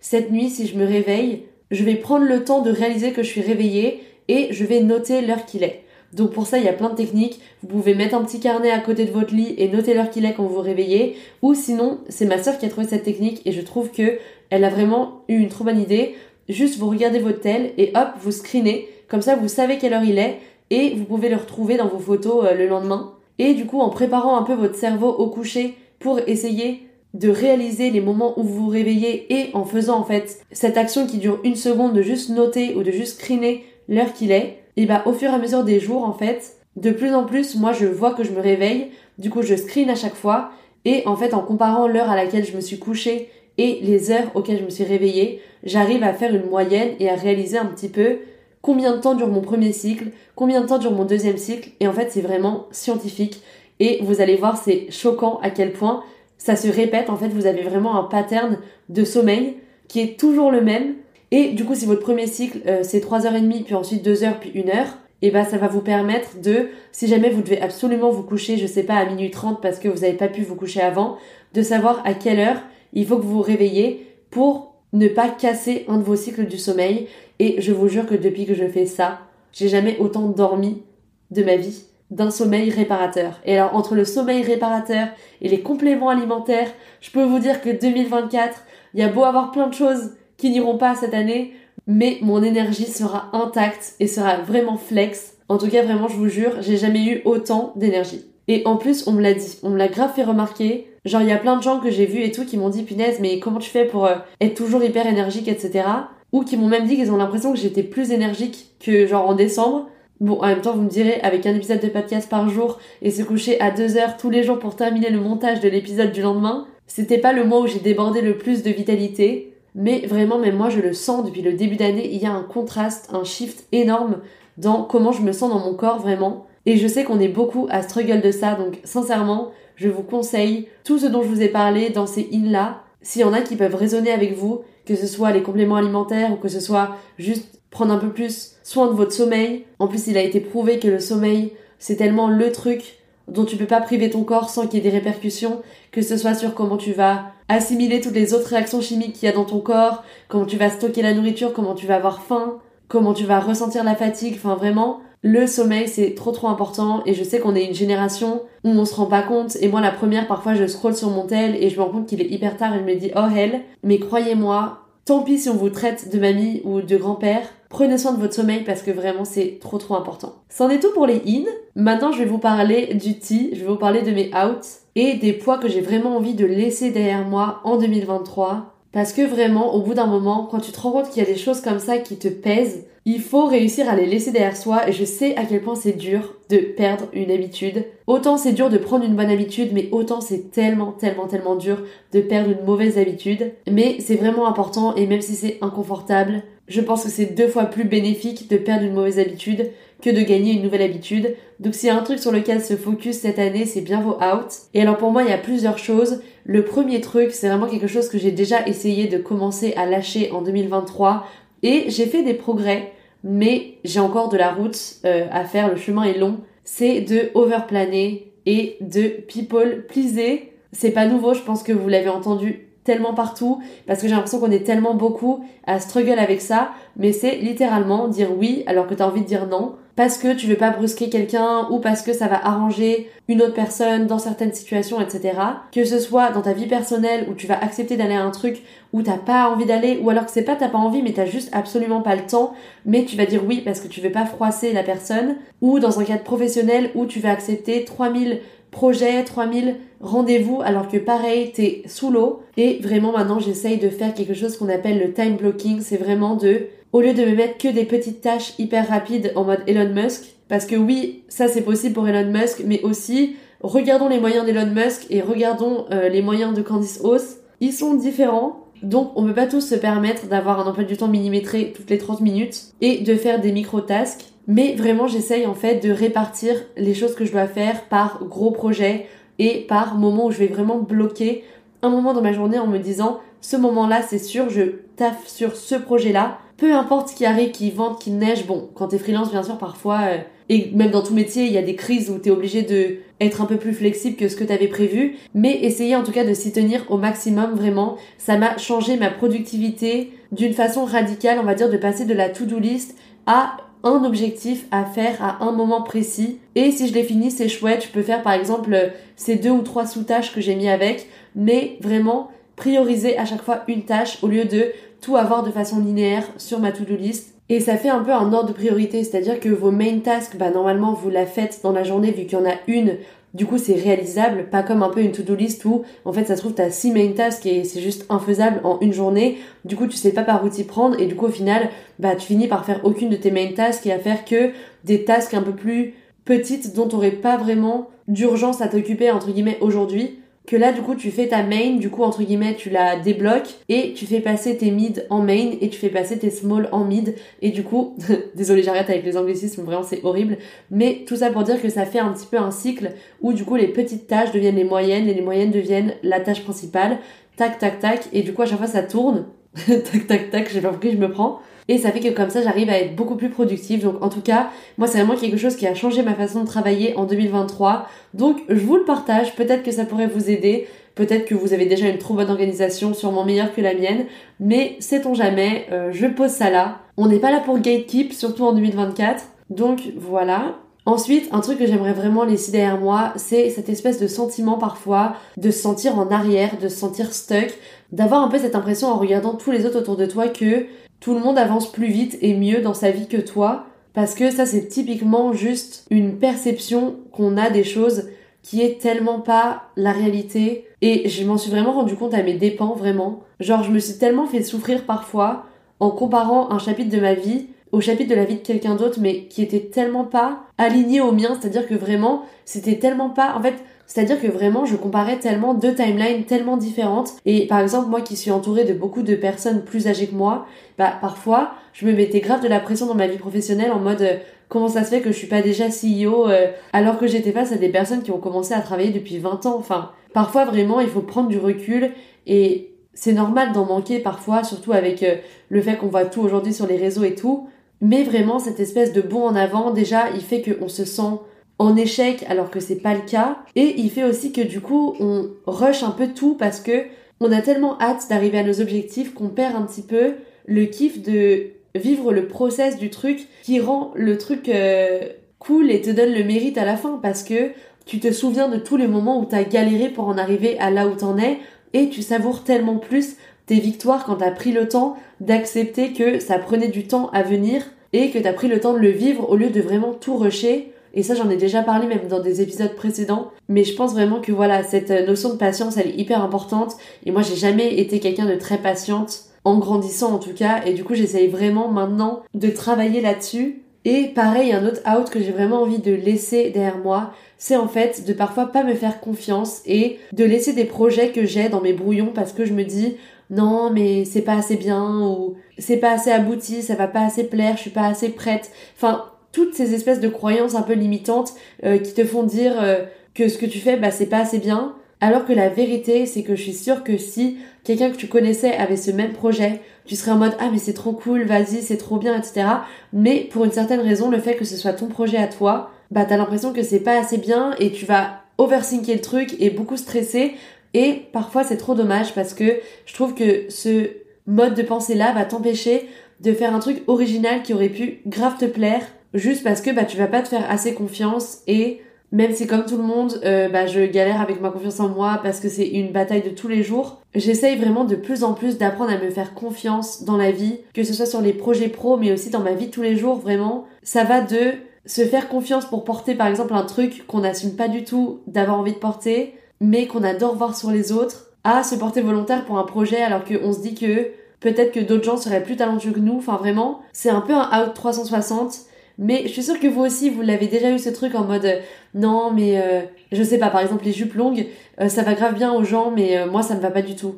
A: cette nuit, si je me réveille, je vais prendre le temps de réaliser que je suis réveillée et je vais noter l'heure qu'il est. Donc pour ça, il y a plein de techniques. Vous pouvez mettre un petit carnet à côté de votre lit et noter l'heure qu'il est quand vous vous réveillez. Ou sinon, c'est ma soeur qui a trouvé cette technique et je trouve que elle a vraiment eu une trop bonne idée. Juste vous regardez votre tel et hop, vous screenez. Comme ça, vous savez quelle heure il est et vous pouvez le retrouver dans vos photos euh, le lendemain. Et du coup, en préparant un peu votre cerveau au coucher pour essayer de réaliser les moments où vous vous réveillez et en faisant en fait cette action qui dure une seconde de juste noter ou de juste screener l'heure qu'il est, et bah au fur et à mesure des jours en fait, de plus en plus moi je vois que je me réveille, du coup je screen à chaque fois. Et en fait en comparant l'heure à laquelle je me suis couchée et les heures auxquelles je me suis réveillée, j'arrive à faire une moyenne et à réaliser un petit peu combien de temps dure mon premier cycle, combien de temps dure mon deuxième cycle et en fait c'est vraiment scientifique. Et vous allez voir c'est choquant à quel point ça se répète. En fait vous avez vraiment un pattern de sommeil qui est toujours le même. Et du coup, si votre premier cycle, euh, c'est 3h30, puis ensuite 2h, puis 1h, et bah ça va vous permettre de, si jamais vous devez absolument vous coucher, je sais pas, à minuit 30 parce que vous n'avez pas pu vous coucher avant, de savoir à quelle heure il faut que vous vous réveillez pour ne pas casser un de vos cycles du sommeil. Et je vous jure que depuis que je fais ça, j'ai jamais autant dormi de ma vie d'un sommeil réparateur. Et alors entre le sommeil réparateur et les compléments alimentaires, je peux vous dire que 2024, il y a beau avoir plein de choses qui n'iront pas cette année, mais mon énergie sera intacte et sera vraiment flex. En tout cas, vraiment, je vous jure, j'ai jamais eu autant d'énergie. Et en plus, on me l'a dit, on me l'a grave fait remarquer. Genre, il y a plein de gens que j'ai vus et tout qui m'ont dit, punaise, mais comment tu fais pour euh, être toujours hyper énergique, etc. Ou qui m'ont même dit qu'ils ont l'impression que j'étais plus énergique que genre en décembre. Bon, en même temps, vous me direz, avec un épisode de podcast par jour et se coucher à 2 heures tous les jours pour terminer le montage de l'épisode du lendemain, c'était pas le mois où j'ai débordé le plus de vitalité. Mais vraiment, même moi, je le sens depuis le début d'année, il y a un contraste, un shift énorme dans comment je me sens dans mon corps vraiment. Et je sais qu'on est beaucoup à struggle de ça, donc sincèrement, je vous conseille tout ce dont je vous ai parlé dans ces in-là. S'il y en a qui peuvent résonner avec vous, que ce soit les compléments alimentaires ou que ce soit juste prendre un peu plus soin de votre sommeil. En plus, il a été prouvé que le sommeil, c'est tellement le truc dont tu peux pas priver ton corps sans qu'il y ait des répercussions, que ce soit sur comment tu vas assimiler toutes les autres réactions chimiques qu'il y a dans ton corps, comment tu vas stocker la nourriture, comment tu vas avoir faim, comment tu vas ressentir la fatigue, enfin vraiment, le sommeil c'est trop trop important. Et je sais qu'on est une génération où on se rend pas compte. Et moi la première parfois je scroll sur mon tel et je me rends compte qu'il est hyper tard. Et je me dis oh hell. Mais croyez-moi tant pis si on vous traite de mamie ou de grand-père. Prenez soin de votre sommeil parce que vraiment c'est trop trop important. C'en est tout pour les in. Maintenant je vais vous parler du tea, je vais vous parler de mes outs et des poids que j'ai vraiment envie de laisser derrière moi en 2023 parce que vraiment, au bout d'un moment, quand tu te rends compte qu'il y a des choses comme ça qui te pèsent, il faut réussir à les laisser derrière soi et je sais à quel point c'est dur de perdre une habitude. Autant c'est dur de prendre une bonne habitude, mais autant c'est tellement, tellement, tellement dur de perdre une mauvaise habitude. Mais c'est vraiment important et même si c'est inconfortable, je pense que c'est deux fois plus bénéfique de perdre une mauvaise habitude que de gagner une nouvelle habitude. Donc s'il y a un truc sur lequel se focus cette année, c'est bien vos outs. Et alors pour moi, il y a plusieurs choses. Le premier truc, c'est vraiment quelque chose que j'ai déjà essayé de commencer à lâcher en 2023 et j'ai fait des progrès, mais j'ai encore de la route euh, à faire, le chemin est long. C'est de overplaner et de people pleaser. C'est pas nouveau, je pense que vous l'avez entendu tellement partout parce que j'ai l'impression qu'on est tellement beaucoup à struggle avec ça, mais c'est littéralement dire oui alors que t'as envie de dire non parce que tu veux pas brusquer quelqu'un ou parce que ça va arranger une autre personne dans certaines situations, etc. Que ce soit dans ta vie personnelle où tu vas accepter d'aller à un truc où t'as pas envie d'aller ou alors que c'est pas t'as pas envie mais t'as juste absolument pas le temps mais tu vas dire oui parce que tu veux pas froisser la personne ou dans un cadre professionnel où tu vas accepter 3000 projet, 3000 rendez-vous, alors que pareil, t'es sous l'eau. Et vraiment maintenant, j'essaye de faire quelque chose qu'on appelle le time blocking. C'est vraiment de, au lieu de me mettre que des petites tâches hyper rapides en mode Elon Musk, parce que oui, ça c'est possible pour Elon Musk, mais aussi, regardons les moyens d'Elon Musk et regardons euh, les moyens de Candice Hauss. Ils sont différents. Donc on peut pas tous se permettre d'avoir un emploi du temps millimétré toutes les 30 minutes et de faire des micro-tasks. Mais vraiment, j'essaye en fait de répartir les choses que je dois faire par gros projets et par moment où je vais vraiment bloquer un moment dans ma journée en me disant ce moment-là, c'est sûr, je taffe sur ce projet-là. Peu importe ce qui arrive, qui vente, qui neige. Bon, quand t'es freelance, bien sûr, parfois, euh, et même dans tout métier, il y a des crises où t'es obligé de être un peu plus flexible que ce que t'avais prévu. Mais essayer en tout cas de s'y tenir au maximum, vraiment. Ça m'a changé ma productivité d'une façon radicale, on va dire, de passer de la to-do list à un objectif à faire à un moment précis. Et si je l'ai fini, c'est chouette. Je peux faire par exemple ces deux ou trois sous-tâches que j'ai mis avec, mais vraiment prioriser à chaque fois une tâche au lieu de avoir de façon linéaire sur ma to-do list. Et ça fait un peu un ordre de priorité, c'est-à-dire que vos main tasks, bah normalement vous la faites dans la journée vu qu'il y en a une du coup, c'est réalisable, pas comme un peu une to-do list où, en fait, ça se trouve, t'as 6 main tasks et c'est juste infaisable en une journée. Du coup, tu sais pas par où t'y prendre et du coup, au final, bah, tu finis par faire aucune de tes main tasks et à faire que des tasks un peu plus petites dont t'aurais pas vraiment d'urgence à t'occuper, entre guillemets, aujourd'hui que là du coup tu fais ta main, du coup entre guillemets tu la débloques et tu fais passer tes mid en main et tu fais passer tes small en mid et du coup, *laughs* désolé j'arrête avec les anglicismes, vraiment c'est horrible, mais tout ça pour dire que ça fait un petit peu un cycle où du coup les petites tâches deviennent les moyennes et les moyennes deviennent la tâche principale, tac tac tac et du coup à chaque fois ça tourne, *laughs* tac tac tac, j'ai pas compris je me prends. Et ça fait que comme ça j'arrive à être beaucoup plus productive. Donc en tout cas, moi c'est vraiment quelque chose qui a changé ma façon de travailler en 2023. Donc je vous le partage, peut-être que ça pourrait vous aider. Peut-être que vous avez déjà une trop bonne organisation, sûrement meilleure que la mienne, mais sait-on jamais, euh, je pose ça là. On n'est pas là pour gatekeep, surtout en 2024. Donc voilà. Ensuite, un truc que j'aimerais vraiment laisser derrière moi, c'est cette espèce de sentiment parfois de se sentir en arrière, de se sentir stuck, d'avoir un peu cette impression en regardant tous les autres autour de toi que tout le monde avance plus vite et mieux dans sa vie que toi. Parce que ça, c'est typiquement juste une perception qu'on a des choses qui est tellement pas la réalité. Et je m'en suis vraiment rendu compte à mes dépens, vraiment. Genre, je me suis tellement fait souffrir parfois en comparant un chapitre de ma vie au chapitre de la vie de quelqu'un d'autre, mais qui était tellement pas aligné au mien, c'est-à-dire que vraiment, c'était tellement pas, en fait, c'est-à-dire que vraiment, je comparais tellement deux timelines tellement différentes. Et par exemple, moi qui suis entourée de beaucoup de personnes plus âgées que moi, bah parfois, je me mettais grave de la pression dans ma vie professionnelle en mode euh, comment ça se fait que je suis pas déjà CEO euh, alors que j'étais face à des personnes qui ont commencé à travailler depuis 20 ans. Enfin, parfois vraiment, il faut prendre du recul et c'est normal d'en manquer parfois, surtout avec euh, le fait qu'on voit tout aujourd'hui sur les réseaux et tout. Mais vraiment, cette espèce de bond en avant, déjà, il fait qu'on se sent en échec alors que c'est pas le cas. Et il fait aussi que du coup, on rush un peu tout parce que on a tellement hâte d'arriver à nos objectifs qu'on perd un petit peu le kiff de vivre le process du truc qui rend le truc euh, cool et te donne le mérite à la fin parce que tu te souviens de tous les moments où t'as galéré pour en arriver à là où t'en es et tu savoures tellement plus tes victoires quand t'as pris le temps d'accepter que ça prenait du temps à venir et que t'as pris le temps de le vivre au lieu de vraiment tout rusher. Et ça, j'en ai déjà parlé même dans des épisodes précédents. Mais je pense vraiment que voilà, cette notion de patience, elle est hyper importante. Et moi, j'ai jamais été quelqu'un de très patiente, en grandissant en tout cas. Et du coup, j'essaye vraiment maintenant de travailler là-dessus. Et pareil, un autre out que j'ai vraiment envie de laisser derrière moi, c'est en fait de parfois pas me faire confiance et de laisser des projets que j'ai dans mes brouillons parce que je me dis non mais c'est pas assez bien ou c'est pas assez abouti, ça va pas assez plaire, je suis pas assez prête. Enfin, toutes ces espèces de croyances un peu limitantes euh, qui te font dire euh, que ce que tu fais bah c'est pas assez bien. Alors que la vérité, c'est que je suis sûre que si quelqu'un que tu connaissais avait ce même projet, tu serais en mode ah mais c'est trop cool, vas-y, c'est trop bien, etc. Mais pour une certaine raison, le fait que ce soit ton projet à toi, bah t'as l'impression que c'est pas assez bien et tu vas overthinker le truc et beaucoup stresser et parfois c'est trop dommage parce que je trouve que ce mode de pensée là va t'empêcher de faire un truc original qui aurait pu grave te plaire juste parce que bah tu vas pas te faire assez confiance et même si comme tout le monde euh, bah je galère avec ma confiance en moi parce que c'est une bataille de tous les jours j'essaye vraiment de plus en plus d'apprendre à me faire confiance dans la vie que ce soit sur les projets pro mais aussi dans ma vie de tous les jours vraiment ça va de se faire confiance pour porter par exemple un truc qu'on n'assume pas du tout d'avoir envie de porter, mais qu'on adore voir sur les autres, à se porter volontaire pour un projet alors qu'on se dit que peut-être que d'autres gens seraient plus talentueux que nous. Enfin vraiment, c'est un peu un out 360. Mais je suis sûre que vous aussi, vous l'avez déjà eu ce truc en mode euh, non mais euh, je sais pas, par exemple les jupes longues, euh, ça va grave bien aux gens, mais moi ça me va pas du tout.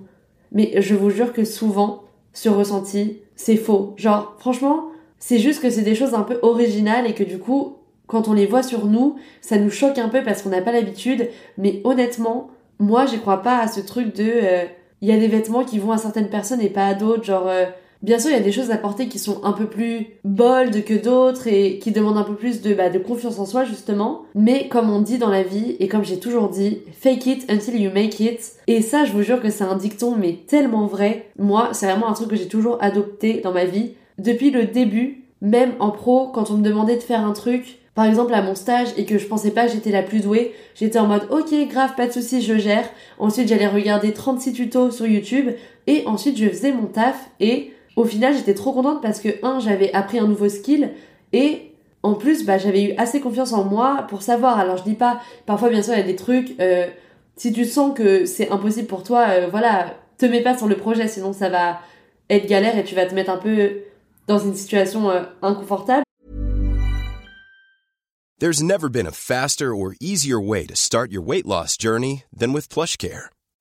A: Mais je vous jure que souvent, sur ressenti, c'est faux. Genre franchement, c'est juste que c'est des choses un peu originales et que du coup, quand on les voit sur nous, ça nous choque un peu parce qu'on n'a pas l'habitude. Mais honnêtement, moi, j'y crois pas à ce truc de. Euh, il y a des vêtements qui vont à certaines personnes et pas à d'autres. Genre, euh, bien sûr, il y a des choses à porter qui sont un peu plus bold que d'autres et qui demandent un peu plus de, bah, de confiance en soi, justement. Mais comme on dit dans la vie, et comme j'ai toujours dit, fake it until you make it. Et ça, je vous jure que c'est un dicton, mais tellement vrai. Moi, c'est vraiment un truc que j'ai toujours adopté dans ma vie depuis le début, même en pro, quand on me demandait de faire un truc, par exemple à mon stage et que je pensais pas que j'étais la plus douée, j'étais en mode ok grave pas de soucis je gère. Ensuite j'allais regarder 36 tutos sur YouTube et ensuite je faisais mon taf et au final j'étais trop contente parce que un j'avais appris un nouveau skill et en plus bah j'avais eu assez confiance en moi pour savoir. Alors je dis pas parfois bien sûr il y a des trucs euh, si tu sens que c'est impossible pour toi euh, voilà te mets pas sur le projet sinon ça va être galère et tu vas te mettre un peu dans une situation euh, inconfortable.
B: There's never been a faster or easier way to start your weight loss journey than with PlushCare.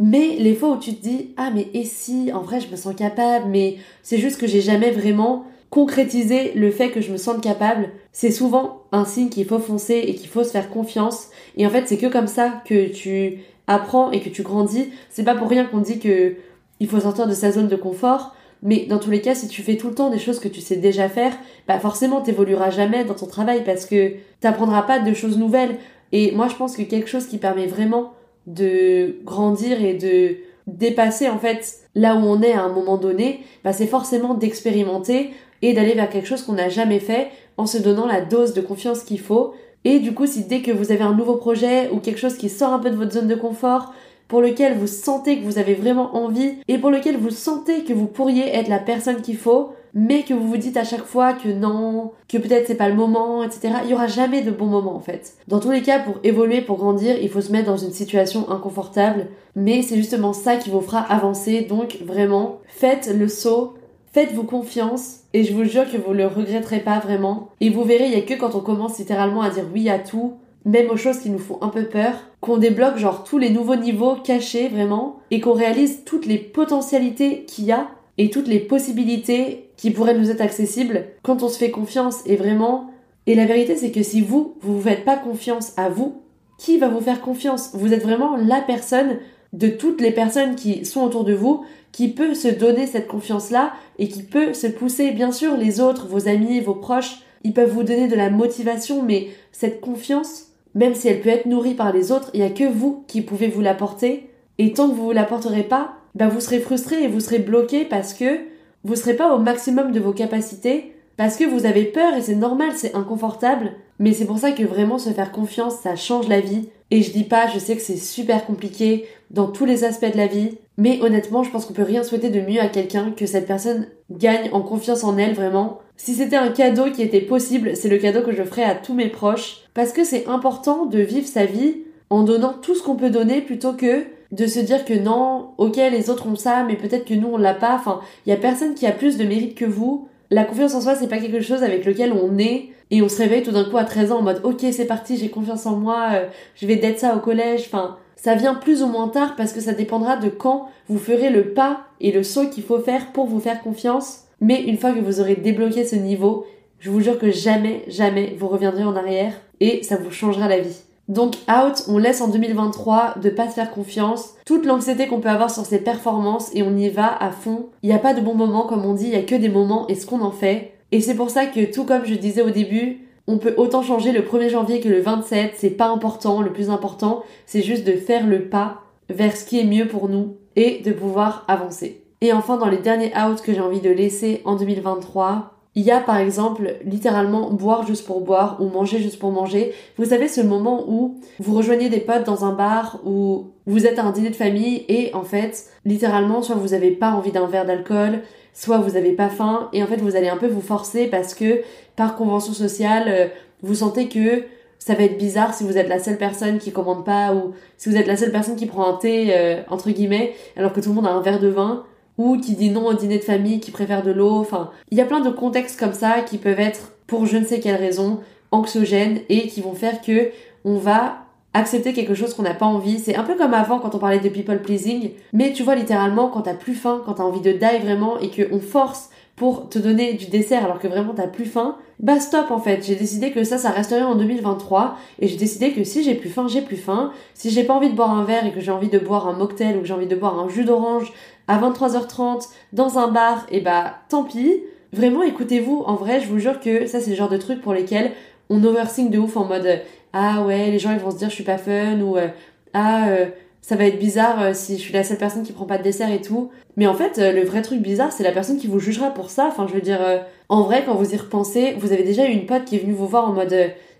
A: Mais les fois où tu te dis ah mais et si en vrai je me sens capable mais c'est juste que j'ai jamais vraiment concrétisé le fait que je me sente capable, c'est souvent un signe qu'il faut foncer et qu'il faut se faire confiance et en fait c'est que comme ça que tu apprends et que tu grandis, c'est pas pour rien qu'on dit que il faut sortir de sa zone de confort, mais dans tous les cas, si tu fais tout le temps des choses que tu sais déjà faire, bah forcément t'évolueras jamais dans ton travail parce que t'apprendras pas de choses nouvelles. Et moi, je pense que quelque chose qui permet vraiment de grandir et de dépasser en fait là où on est à un moment donné, bah c'est forcément d'expérimenter et d'aller vers quelque chose qu'on n'a jamais fait en se donnant la dose de confiance qu'il faut. Et du coup, si dès que vous avez un nouveau projet ou quelque chose qui sort un peu de votre zone de confort, pour lequel vous sentez que vous avez vraiment envie et pour lequel vous sentez que vous pourriez être la personne qu'il faut, mais que vous vous dites à chaque fois que non, que peut-être c'est pas le moment, etc. Il y aura jamais de bon moment en fait. Dans tous les cas, pour évoluer, pour grandir, il faut se mettre dans une situation inconfortable, mais c'est justement ça qui vous fera avancer. Donc vraiment, faites le saut, faites-vous confiance et je vous jure que vous le regretterez pas vraiment. Et vous verrez, il y a que quand on commence littéralement à dire oui à tout, même aux choses qui nous font un peu peur, qu'on débloque genre tous les nouveaux niveaux cachés vraiment, et qu'on réalise toutes les potentialités qu'il y a et toutes les possibilités qui pourraient nous être accessibles quand on se fait confiance et vraiment. Et la vérité c'est que si vous, vous vous faites pas confiance à vous, qui va vous faire confiance? Vous êtes vraiment la personne de toutes les personnes qui sont autour de vous qui peut se donner cette confiance-là et qui peut se pousser. Bien sûr, les autres, vos amis, vos proches, ils peuvent vous donner de la motivation, mais cette confiance, même si elle peut être nourrie par les autres, il n'y a que vous qui pouvez vous l'apporter. Et tant que vous ne vous l'apporterez pas, ben vous serez frustré et vous serez bloqué parce que vous serez pas au maximum de vos capacités, parce que vous avez peur et c'est normal, c'est inconfortable. Mais c'est pour ça que vraiment se faire confiance, ça change la vie. Et je dis pas, je sais que c'est super compliqué dans tous les aspects de la vie, mais honnêtement, je pense qu'on peut rien souhaiter de mieux à quelqu'un que cette personne gagne en confiance en elle vraiment. Si c'était un cadeau qui était possible, c'est le cadeau que je ferais à tous mes proches, parce que c'est important de vivre sa vie en donnant tout ce qu'on peut donner plutôt que de se dire que non, ok, les autres ont ça, mais peut-être que nous on l'a pas. Enfin, il y a personne qui a plus de mérite que vous. La confiance en soi, c'est pas quelque chose avec lequel on est et on se réveille tout d'un coup à 13 ans en mode ok, c'est parti, j'ai confiance en moi, euh, je vais d'être ça au collège. Enfin, ça vient plus ou moins tard parce que ça dépendra de quand vous ferez le pas et le saut qu'il faut faire pour vous faire confiance. Mais une fois que vous aurez débloqué ce niveau, je vous jure que jamais, jamais vous reviendrez en arrière et ça vous changera la vie. Donc out, on laisse en 2023 de pas se faire confiance, toute l'anxiété qu'on peut avoir sur ses performances et on y va à fond. Il n'y a pas de bons moments comme on dit, il y a que des moments et ce qu'on en fait. Et c'est pour ça que tout comme je disais au début, on peut autant changer le 1er janvier que le 27, c'est pas important, le plus important, c'est juste de faire le pas vers ce qui est mieux pour nous et de pouvoir avancer. Et enfin, dans les derniers outs que j'ai envie de laisser en 2023, il y a par exemple littéralement boire juste pour boire ou manger juste pour manger. Vous savez ce moment où vous rejoignez des potes dans un bar ou vous êtes à un dîner de famille et en fait littéralement soit vous avez pas envie d'un verre d'alcool, soit vous avez pas faim et en fait vous allez un peu vous forcer parce que par convention sociale euh, vous sentez que ça va être bizarre si vous êtes la seule personne qui commande pas ou si vous êtes la seule personne qui prend un thé euh, entre guillemets alors que tout le monde a un verre de vin ou qui dit non au dîner de famille, qui préfère de l'eau. Enfin, il y a plein de contextes comme ça qui peuvent être, pour je ne sais quelle raison, anxiogènes et qui vont faire que on va accepter quelque chose qu'on n'a pas envie. C'est un peu comme avant quand on parlait de people pleasing, mais tu vois littéralement quand t'as plus faim, quand t'as envie de die vraiment et qu'on force pour te donner du dessert alors que vraiment t'as plus faim, bah stop en fait. J'ai décidé que ça, ça resterait en 2023 et j'ai décidé que si j'ai plus faim, j'ai plus faim. Si j'ai pas envie de boire un verre et que j'ai envie de boire un mocktail ou que j'ai envie de boire un jus d'orange à 23h30 dans un bar, et bah tant pis. Vraiment écoutez-vous, en vrai, je vous jure que ça c'est le genre de truc pour lesquels on overthink de ouf en mode ah ouais, les gens ils vont se dire je suis pas fun ou euh, ah euh, ça va être bizarre euh, si je suis la seule personne qui prend pas de dessert et tout. Mais en fait, euh, le vrai truc bizarre, c'est la personne qui vous jugera pour ça. Enfin, je veux dire, euh, en vrai, quand vous y repensez, vous avez déjà eu une pote qui est venue vous voir en mode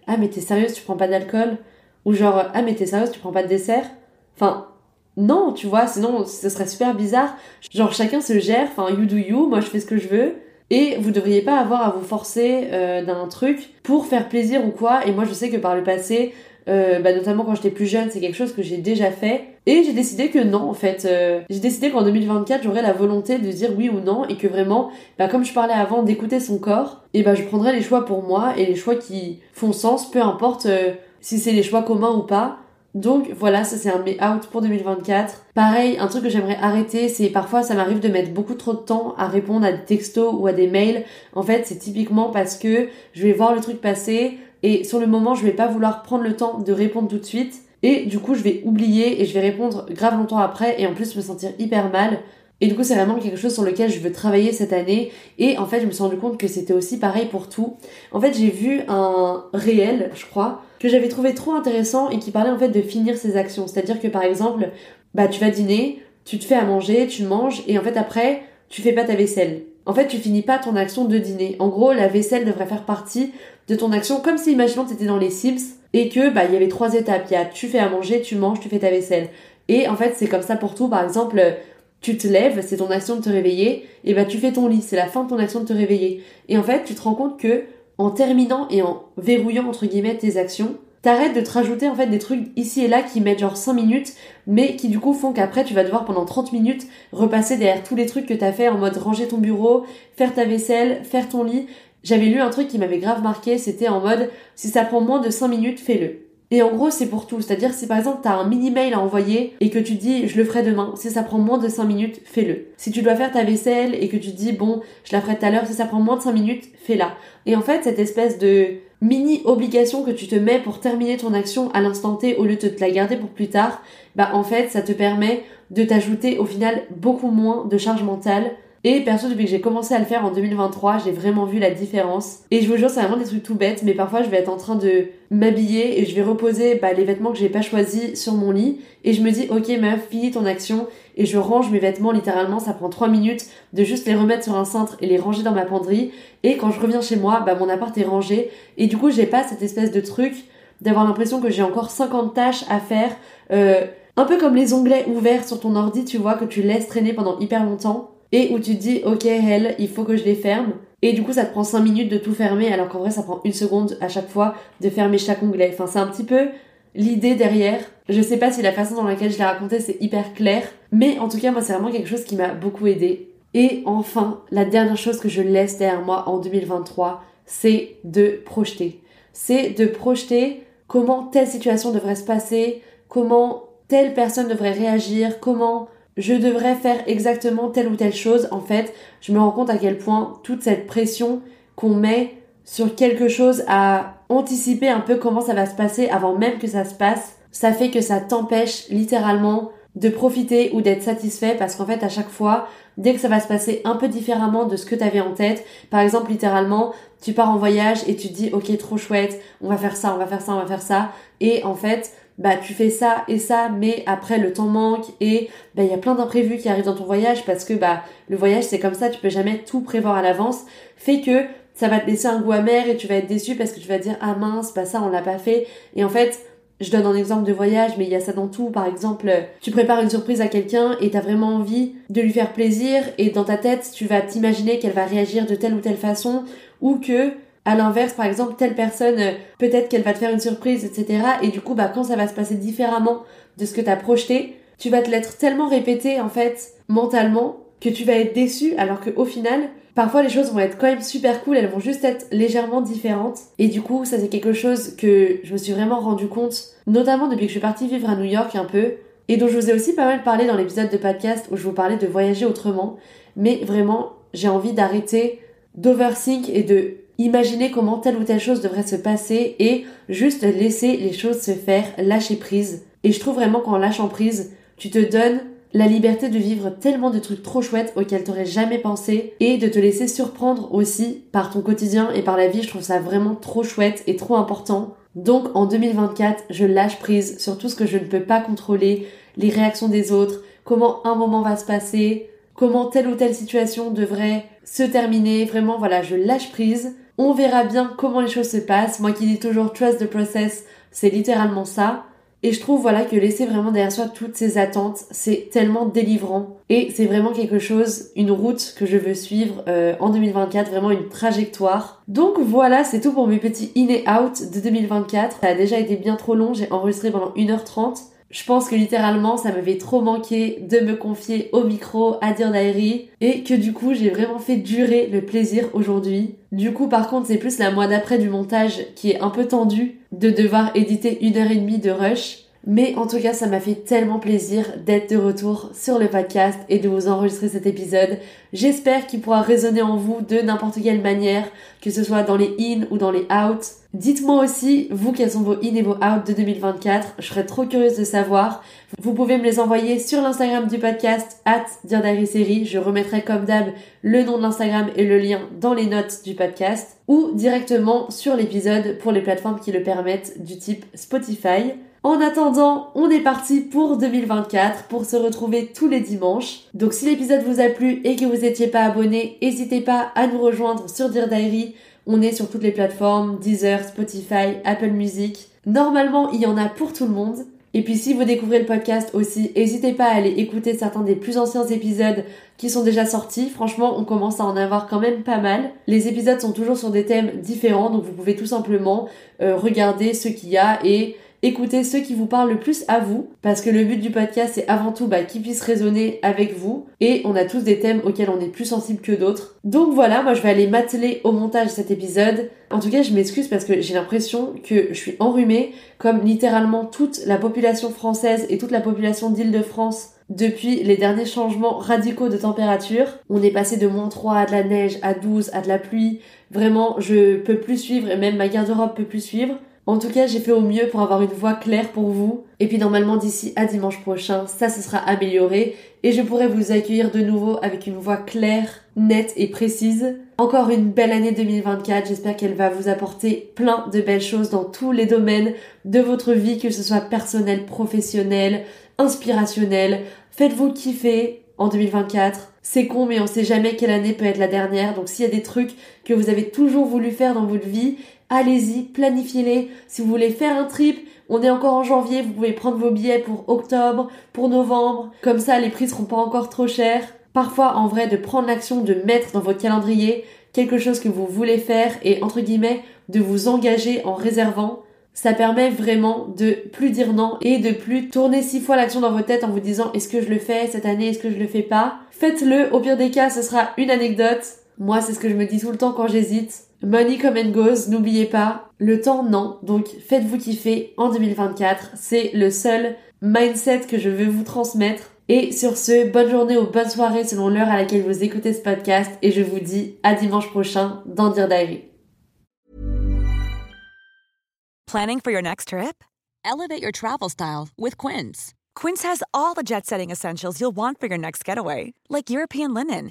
A: Ah, mais t'es sérieuse, tu prends pas d'alcool? Ou genre Ah, mais t'es sérieuse, tu prends pas de dessert? Enfin, non, tu vois, sinon ce serait super bizarre. Genre, chacun se gère, enfin, you do you, moi je fais ce que je veux. Et vous devriez pas avoir à vous forcer d'un truc pour faire plaisir ou quoi. Et moi, je sais que par le passé, euh, bah, notamment quand j'étais plus jeune, c'est quelque chose que j'ai déjà fait. Et j'ai décidé que non, en fait. Euh, j'ai décidé qu'en 2024, j'aurais la volonté de dire oui ou non et que vraiment, bah, comme je parlais avant, d'écouter son corps, et bah, je prendrais les choix pour moi et les choix qui font sens, peu importe euh, si c'est les choix communs ou pas. Donc voilà, ça c'est un me out pour 2024. Pareil, un truc que j'aimerais arrêter, c'est parfois ça m'arrive de mettre beaucoup trop de temps à répondre à des textos ou à des mails. En fait, c'est typiquement parce que je vais voir le truc passer, et sur le moment, je vais pas vouloir prendre le temps de répondre tout de suite. Et du coup, je vais oublier et je vais répondre grave longtemps après et en plus me sentir hyper mal. Et du coup, c'est vraiment quelque chose sur lequel je veux travailler cette année. Et en fait, je me suis rendu compte que c'était aussi pareil pour tout. En fait, j'ai vu un réel, je crois, que j'avais trouvé trop intéressant et qui parlait en fait de finir ses actions. C'est-à-dire que par exemple, bah tu vas dîner, tu te fais à manger, tu manges et en fait après, tu fais pas ta vaisselle. En fait, tu finis pas ton action de dîner. En gros, la vaisselle devrait faire partie de ton action, comme si imaginons que tu étais dans les Sims et que bah il y avait trois étapes. Il y a tu fais à manger, tu manges, tu fais ta vaisselle. Et en fait, c'est comme ça pour tout. Par exemple, tu te lèves, c'est ton action de te réveiller, et bah tu fais ton lit, c'est la fin de ton action de te réveiller. Et en fait, tu te rends compte que en terminant et en verrouillant entre guillemets tes actions, t'arrêtes de te rajouter en fait des trucs ici et là qui mettent genre 5 minutes, mais qui du coup font qu'après tu vas devoir pendant 30 minutes repasser derrière tous les trucs que t'as fait en mode ranger ton bureau, faire ta vaisselle, faire ton lit, j'avais lu un truc qui m'avait grave marqué, c'était en mode si ça prend moins de 5 minutes, fais-le. Et en gros, c'est pour tout. C'est-à-dire, si par exemple, t'as un mini-mail à envoyer et que tu dis, je le ferai demain, si ça prend moins de 5 minutes, fais-le. Si tu dois faire ta vaisselle et que tu dis, bon, je la ferai tout à l'heure, si ça prend moins de 5 minutes, fais-la. Et en fait, cette espèce de mini-obligation que tu te mets pour terminer ton action à l'instant T au lieu de te la garder pour plus tard, bah, en fait, ça te permet de t'ajouter au final beaucoup moins de charge mentale et perso, depuis que j'ai commencé à le faire en 2023, j'ai vraiment vu la différence. Et je vous jure, c'est vraiment des trucs tout bêtes, mais parfois je vais être en train de m'habiller et je vais reposer bah, les vêtements que j'ai pas choisis sur mon lit. Et je me dis, ok meuf, finis ton action. Et je range mes vêtements littéralement, ça prend 3 minutes de juste les remettre sur un cintre et les ranger dans ma penderie. Et quand je reviens chez moi, bah mon appart est rangé. Et du coup, j'ai pas cette espèce de truc d'avoir l'impression que j'ai encore 50 tâches à faire. Euh, un peu comme les onglets ouverts sur ton ordi, tu vois, que tu laisses traîner pendant hyper longtemps et où tu te dis ok elle il faut que je les ferme et du coup ça te prend 5 minutes de tout fermer alors qu'en vrai ça prend une seconde à chaque fois de fermer chaque onglet. Enfin c'est un petit peu l'idée derrière. Je sais pas si la façon dans laquelle je l'ai raconté c'est hyper clair mais en tout cas moi c'est vraiment quelque chose qui m'a beaucoup aidé. Et enfin la dernière chose que je laisse derrière moi en 2023 c'est de projeter. C'est de projeter comment telle situation devrait se passer, comment telle personne devrait réagir, comment je devrais faire exactement telle ou telle chose, en fait, je me rends compte à quel point toute cette pression qu'on met sur quelque chose à anticiper un peu comment ça va se passer avant même que ça se passe, ça fait que ça t'empêche littéralement de profiter ou d'être satisfait parce qu'en fait à chaque fois, dès que ça va se passer un peu différemment de ce que tu avais en tête, par exemple littéralement, tu pars en voyage et tu te dis ok trop chouette, on va faire ça, on va faire ça, on va faire ça. Et en fait bah tu fais ça et ça mais après le temps manque et bah il y a plein d'imprévus qui arrivent dans ton voyage parce que bah le voyage c'est comme ça tu peux jamais tout prévoir à l'avance fait que ça va te laisser un goût amer et tu vas être déçu parce que tu vas dire ah mince pas ça on l'a pas fait et en fait je donne un exemple de voyage, mais il y a ça dans tout. Par exemple, tu prépares une surprise à quelqu'un et t'as vraiment envie de lui faire plaisir et dans ta tête, tu vas t'imaginer qu'elle va réagir de telle ou telle façon ou que à l'inverse, par exemple, telle personne, euh, peut-être qu'elle va te faire une surprise, etc. Et du coup, bah, quand ça va se passer différemment de ce que t'as projeté, tu vas te l'être tellement répété, en fait, mentalement, que tu vas être déçu, alors qu'au final, parfois les choses vont être quand même super cool, elles vont juste être légèrement différentes. Et du coup, ça c'est quelque chose que je me suis vraiment rendu compte, notamment depuis que je suis partie vivre à New York un peu, et dont je vous ai aussi pas mal parlé dans l'épisode de podcast où je vous parlais de voyager autrement. Mais vraiment, j'ai envie d'arrêter d'overthink et de imaginer comment telle ou telle chose devrait se passer et juste laisser les choses se faire, lâcher prise. Et je trouve vraiment qu'en lâchant prise, tu te donnes la liberté de vivre tellement de trucs trop chouettes auxquels t'aurais jamais pensé et de te laisser surprendre aussi par ton quotidien et par la vie. Je trouve ça vraiment trop chouette et trop important. Donc en 2024, je lâche prise sur tout ce que je ne peux pas contrôler, les réactions des autres, comment un moment va se passer, comment telle ou telle situation devrait se terminer. Vraiment, voilà, je lâche prise. On verra bien comment les choses se passent. Moi qui dis toujours trust the process, c'est littéralement ça. Et je trouve voilà que laisser vraiment derrière soi toutes ces attentes, c'est tellement délivrant. Et c'est vraiment quelque chose, une route que je veux suivre euh, en 2024, vraiment une trajectoire. Donc voilà, c'est tout pour mes petits in et out de 2024. Ça a déjà été bien trop long, j'ai enregistré pendant 1h30. Je pense que littéralement ça m'avait trop manqué de me confier au micro à dire Diary et que du coup j'ai vraiment fait durer le plaisir aujourd'hui. Du coup par contre c'est plus la mois d'après du montage qui est un peu tendu de devoir éditer une heure et demie de rush mais en tout cas, ça m'a fait tellement plaisir d'être de retour sur le podcast et de vous enregistrer cet épisode. J'espère qu'il pourra résonner en vous de n'importe quelle manière, que ce soit dans les in ou dans les out. Dites-moi aussi, vous, quels sont vos in et vos out de 2024. Je serais trop curieuse de savoir. Vous pouvez me les envoyer sur l'Instagram du podcast, at Série. Je remettrai comme d'hab le nom de l'Instagram et le lien dans les notes du podcast ou directement sur l'épisode pour les plateformes qui le permettent du type Spotify. En attendant, on est parti pour 2024 pour se retrouver tous les dimanches. Donc si l'épisode vous a plu et que vous n'étiez pas abonné, n'hésitez pas à nous rejoindre sur Dear Diary. On est sur toutes les plateformes, Deezer, Spotify, Apple Music. Normalement, il y en a pour tout le monde. Et puis si vous découvrez le podcast aussi, n'hésitez pas à aller écouter certains des plus anciens épisodes qui sont déjà sortis. Franchement, on commence à en avoir quand même pas mal. Les épisodes sont toujours sur des thèmes différents, donc vous pouvez tout simplement euh, regarder ce qu'il y a et écoutez ceux qui vous parlent le plus à vous, parce que le but du podcast c'est avant tout bah, qu'ils puissent résonner avec vous, et on a tous des thèmes auxquels on est plus sensible que d'autres. Donc voilà, moi je vais aller m'atteler au montage de cet épisode. En tout cas, je m'excuse parce que j'ai l'impression que je suis enrhumée, comme littéralement toute la population française et toute la population d'Île-de-France depuis les derniers changements radicaux de température. On est passé de moins 3 à de la neige, à 12, à de la pluie. Vraiment, je peux plus suivre et même ma garde-robe peut plus suivre. En tout cas, j'ai fait au mieux pour avoir une voix claire pour vous. Et puis normalement, d'ici à dimanche prochain, ça se sera amélioré et je pourrai vous accueillir de nouveau avec une voix claire, nette et précise. Encore une belle année 2024. J'espère qu'elle va vous apporter plein de belles choses dans tous les domaines de votre vie, que ce soit personnel, professionnel, inspirationnel. Faites-vous kiffer en 2024. C'est con, mais on sait jamais quelle année peut être la dernière. Donc s'il y a des trucs que vous avez toujours voulu faire dans votre vie, allez-y, planifiez-les. Si vous voulez faire un trip, on est encore en janvier, vous pouvez prendre vos billets pour octobre, pour novembre. Comme ça, les prix seront pas encore trop chers. Parfois, en vrai, de prendre l'action de mettre dans votre calendrier quelque chose que vous voulez faire et, entre guillemets, de vous engager en réservant. Ça permet vraiment de plus dire non et de plus tourner six fois l'action dans votre tête en vous disant est-ce que je le fais cette année, est-ce que je le fais pas? Faites-le, au pire des cas, ce sera une anecdote. Moi, c'est ce que je me dis tout le temps quand j'hésite. Money come and goes, n'oubliez pas. Le temps, non. Donc, faites-vous kiffer en 2024. C'est le seul mindset que je veux vous transmettre. Et sur ce, bonne journée ou bonne soirée selon l'heure à laquelle vous écoutez ce podcast. Et je vous dis à dimanche prochain dans Dear Diary.
C: Planning for your next trip? Elevate your travel style with Quince. Quince has all the jet setting essentials you'll want for your next getaway, like European linen